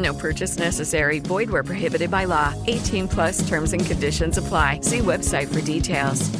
No purchase necessary. Void where prohibited by law. 18 plus terms and conditions apply. See website for details.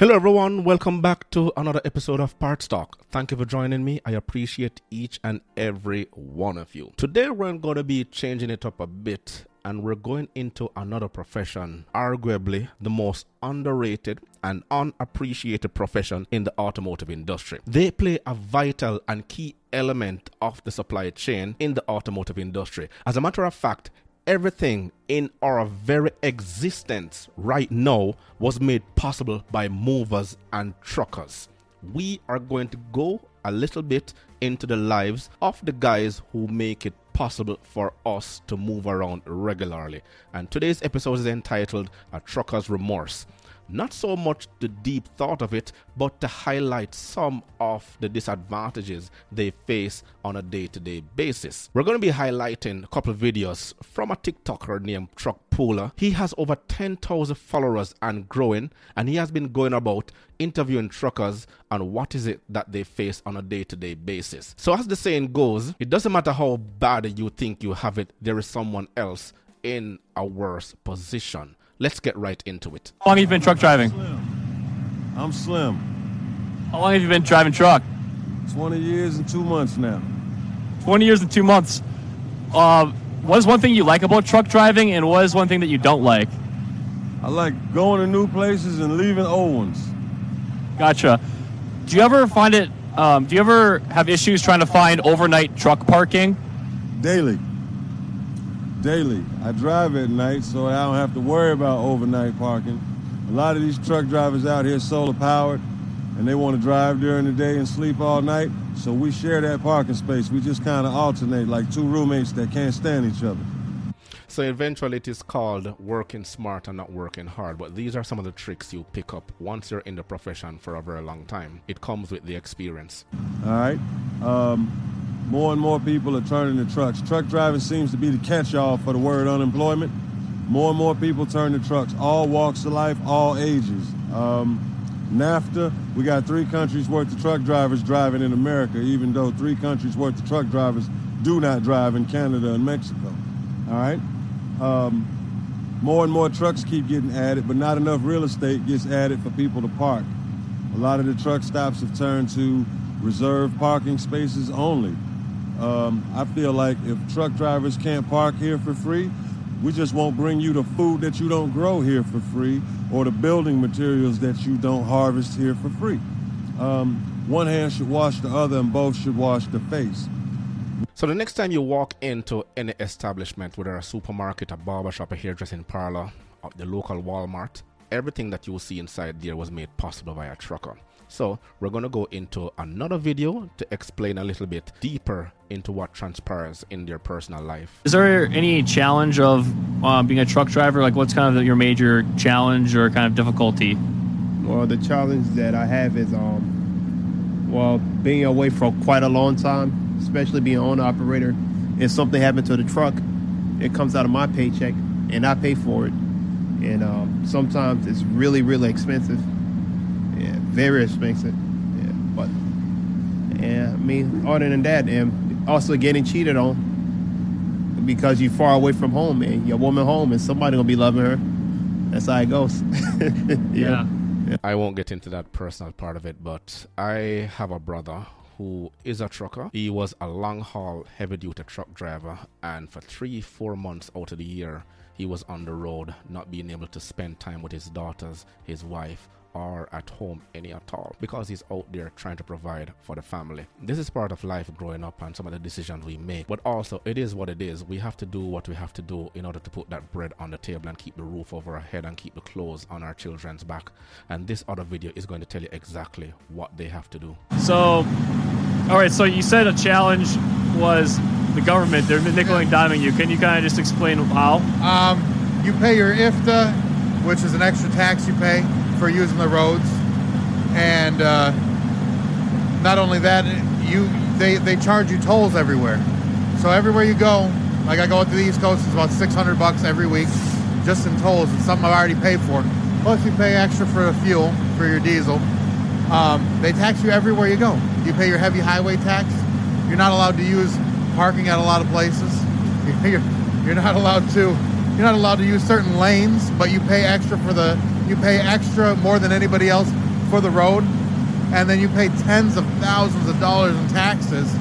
Hello, everyone. Welcome back to another episode of Parts Talk. Thank you for joining me. I appreciate each and every one of you. Today, we're going to be changing it up a bit and we're going into another profession, arguably the most underrated and unappreciated profession in the automotive industry. They play a vital and key element of the supply chain in the automotive industry. As a matter of fact, everything in our very existence right now was made possible by movers and truckers. We are going to go a little bit into the lives of the guys who make it possible for us to move around regularly. And today's episode is entitled A Trucker's Remorse. Not so much the deep thought of it, but to highlight some of the disadvantages they face on a day to day basis. We're going to be highlighting a couple of videos from a TikToker named Truck Puller. He has over 10,000 followers and growing, and he has been going about interviewing truckers on what is it that they face on a day to day basis. So, as the saying goes, it doesn't matter how bad you think you have it, there is someone else in a worse position. Let's get right into it. How long have you been truck driving? Slim. I'm Slim. How long have you been driving truck? 20 years and two months now. 20 years and two months. Uh, what is one thing you like about truck driving, and what is one thing that you don't like? I like going to new places and leaving old ones. Gotcha. Do you ever find it? Um, do you ever have issues trying to find overnight truck parking? Daily. Daily. I drive at night, so I don't have to worry about overnight parking. A lot of these truck drivers out here solar powered, and they want to drive during the day and sleep all night. So we share that parking space. We just kind of alternate like two roommates that can't stand each other. So eventually it is called working smart and not working hard. But these are some of the tricks you pick up once you're in the profession for a very long time. It comes with the experience. All right. Um, more and more people are turning to trucks. Truck driving seems to be the catch-all for the word unemployment. More and more people turn to trucks, all walks of life, all ages. Um, NAFTA, we got three countries worth of truck drivers driving in America, even though three countries worth of truck drivers do not drive in Canada and Mexico. All right? Um, more and more trucks keep getting added, but not enough real estate gets added for people to park. A lot of the truck stops have turned to reserved parking spaces only. Um, I feel like if truck drivers can't park here for free, we just won't bring you the food that you don't grow here for free or the building materials that you don't harvest here for free. Um, one hand should wash the other and both should wash the face. So the next time you walk into any establishment, whether a supermarket, a barbershop, a hairdressing parlor, or the local Walmart, everything that you will see inside there was made possible by a trucker. So we're going to go into another video to explain a little bit deeper into what transpires in their personal life. Is there any challenge of um, being a truck driver? Like, what's kind of your major challenge or kind of difficulty? Well, the challenge that I have is, um, well, being away for quite a long time, especially being owner operator. If something happened to the truck, it comes out of my paycheck, and I pay for it. And um, sometimes it's really, really expensive Yeah, very expensive. Yeah, but yeah, I mean, other than that, and also getting cheated on because you're far away from home and your woman home and somebody gonna be loving her. That's how it goes. Yeah. I won't get into that personal part of it, but I have a brother who is a trucker. He was a long haul, heavy duty truck driver, and for three, four months out of the year, he was on the road, not being able to spend time with his daughters, his wife, or at home any at all because he's out there trying to provide for the family. This is part of life growing up and some of the decisions we make, but also it is what it is. We have to do what we have to do in order to put that bread on the table and keep the roof over our head and keep the clothes on our children's back. And this other video is going to tell you exactly what they have to do. So, all right. So you said a challenge was the government. They're nickel and diming you. Can you kind of just explain how? Um, you pay your IFTA, which is an extra tax you pay for using the roads, and uh, not only that, you they they charge you tolls everywhere. So everywhere you go, like I go to the East Coast, it's about 600 bucks every week just in tolls. It's something I've already paid for. Plus, you pay extra for the fuel for your diesel. Um, they tax you everywhere you go. You pay your heavy highway tax. You're not allowed to use parking at a lot of places. You're, you're not allowed to you're not allowed to use certain lanes, but you pay extra for the you pay extra more than anybody else for the road, and then you pay tens of thousands of dollars in taxes,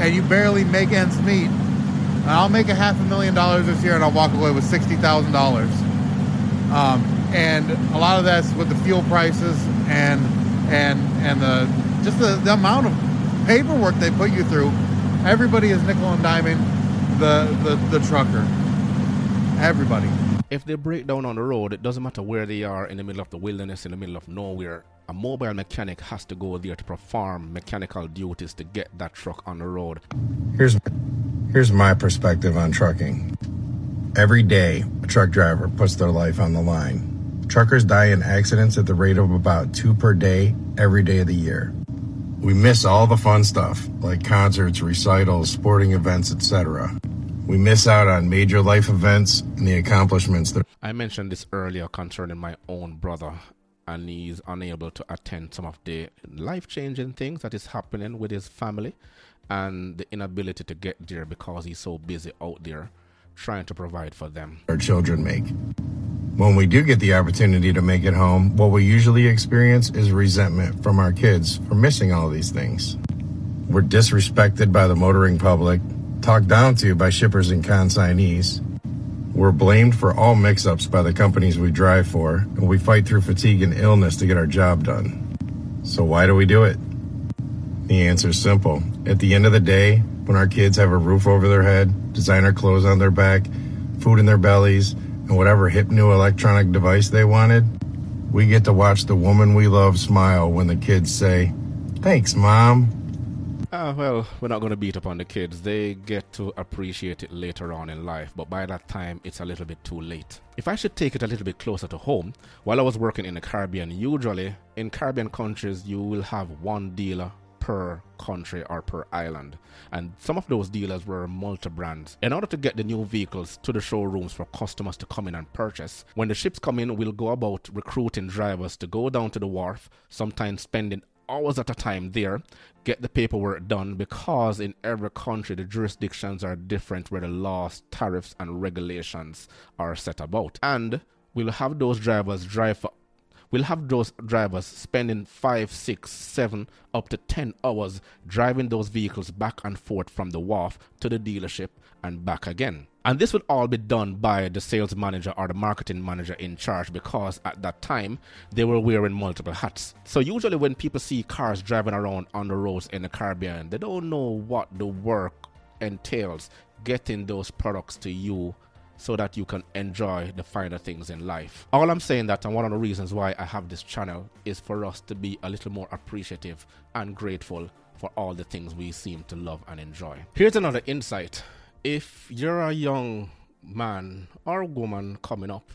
and you barely make ends meet. And I'll make a half a million dollars this year, and I'll walk away with sixty thousand dollars. Um, and a lot of that's with the fuel prices and and and the just the, the amount of paperwork they put you through. Everybody is nickel and diming the, the, the trucker. Everybody. If they break down on the road, it doesn't matter where they are in the middle of the wilderness, in the middle of nowhere. A mobile mechanic has to go there to perform mechanical duties to get that truck on the road. Here's here's my perspective on trucking. Every day, a truck driver puts their life on the line. Truckers die in accidents at the rate of about two per day every day of the year. We miss all the fun stuff like concerts, recitals, sporting events, etc. We miss out on major life events and the accomplishments that I mentioned this earlier concerning my own brother, and he's unable to attend some of the life changing things that is happening with his family and the inability to get there because he's so busy out there trying to provide for them. our children make. When we do get the opportunity to make it home, what we usually experience is resentment from our kids for missing all these things. We're disrespected by the motoring public, talked down to by shippers and consignees. We're blamed for all mix ups by the companies we drive for, and we fight through fatigue and illness to get our job done. So, why do we do it? The answer is simple. At the end of the day, when our kids have a roof over their head, designer clothes on their back, food in their bellies, and whatever hip new electronic device they wanted, we get to watch the woman we love smile when the kids say, Thanks, Mom. Ah, well, we're not going to beat up on the kids. They get to appreciate it later on in life, but by that time, it's a little bit too late. If I should take it a little bit closer to home, while I was working in the Caribbean, usually in Caribbean countries, you will have one dealer per country or per island. And some of those dealers were multi brands. In order to get the new vehicles to the showrooms for customers to come in and purchase, when the ships come in, we'll go about recruiting drivers to go down to the wharf, sometimes spending hours at a time there, get the paperwork done because in every country the jurisdictions are different where the laws, tariffs, and regulations are set about. And we'll have those drivers drive for We'll have those drivers spending five, six, seven, up to 10 hours driving those vehicles back and forth from the wharf to the dealership and back again. And this would all be done by the sales manager or the marketing manager in charge because at that time they were wearing multiple hats. So, usually, when people see cars driving around on the roads in the Caribbean, they don't know what the work entails getting those products to you so that you can enjoy the finer things in life. All I'm saying that, and one of the reasons why I have this channel, is for us to be a little more appreciative and grateful for all the things we seem to love and enjoy. Here's another insight. If you're a young man or woman coming up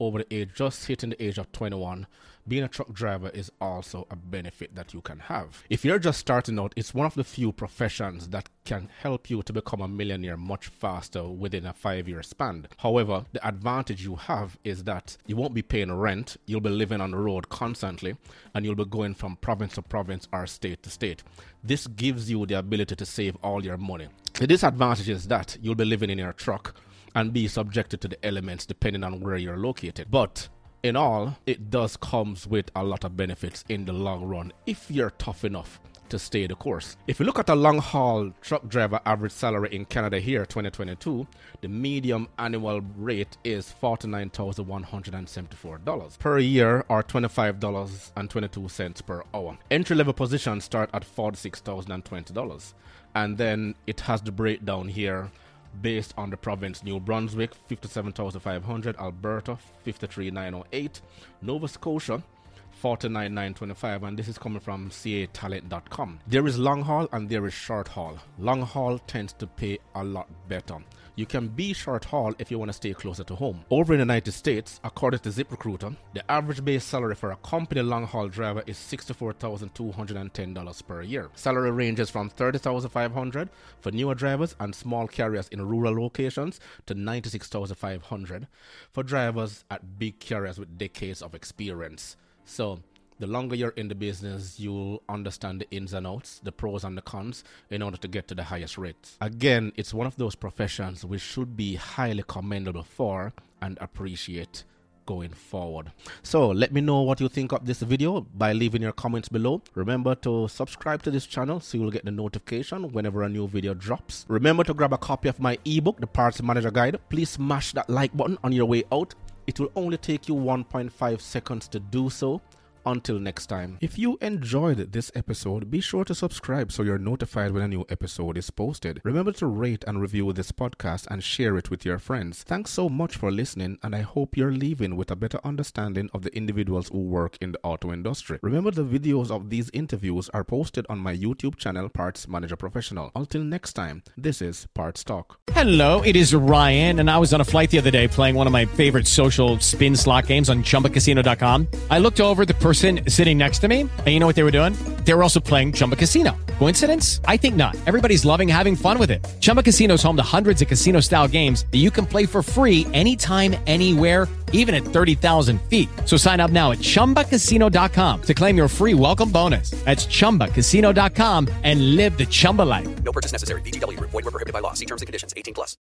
over the age, just hitting the age of 21, being a truck driver is also a benefit that you can have. If you're just starting out, it's one of the few professions that can help you to become a millionaire much faster within a five year span. However, the advantage you have is that you won't be paying rent, you'll be living on the road constantly, and you'll be going from province to province or state to state. This gives you the ability to save all your money. The disadvantage is that you'll be living in your truck and be subjected to the elements depending on where you're located. But in all, it does comes with a lot of benefits in the long run if you're tough enough to stay the course. If you look at a long haul truck driver average salary in Canada here 2022, the medium annual rate is $49,174 per year or $25.22 per hour. Entry level positions start at $46,020 and then it has the breakdown here based on the province. New Brunswick 57,500, Alberta 53,908, Nova Scotia 49,925 and this is coming from ca.talent.com. There is long haul and there is short haul. Long haul tends to pay a lot better. You can be short haul if you want to stay closer to home. Over in the United States, according to ZipRecruiter, the average base salary for a company long haul driver is $64,210 per year. Salary ranges from 30,500 for newer drivers and small carriers in rural locations to 96,500 for drivers at big carriers with decades of experience. So, the longer you're in the business, you'll understand the ins and outs, the pros and the cons, in order to get to the highest rates. Again, it's one of those professions we should be highly commendable for and appreciate going forward. So let me know what you think of this video by leaving your comments below. Remember to subscribe to this channel so you'll get the notification whenever a new video drops. Remember to grab a copy of my ebook, The Parts Manager Guide. Please smash that like button on your way out. It will only take you 1.5 seconds to do so. Until next time. If you enjoyed this episode, be sure to subscribe so you're notified when a new episode is posted. Remember to rate and review this podcast and share it with your friends. Thanks so much for listening, and I hope you're leaving with a better understanding of the individuals who work in the auto industry. Remember, the videos of these interviews are posted on my YouTube channel, Parts Manager Professional. Until next time, this is Parts Talk. Hello, it is Ryan, and I was on a flight the other day playing one of my favorite social spin slot games on chumbacasino.com. I looked over the person sitting next to me, and you know what they were doing? They were also playing Chumba Casino. Coincidence? I think not. Everybody's loving having fun with it. Chumba Casino is home to hundreds of casino style games that you can play for free anytime, anywhere, even at 30,000 feet. So sign up now at chumbacasino.com to claim your free welcome bonus. That's chumbacasino.com and live the Chumba life. No purchase necessary. Group. Void prohibited by law. See terms and conditions. 18 plus.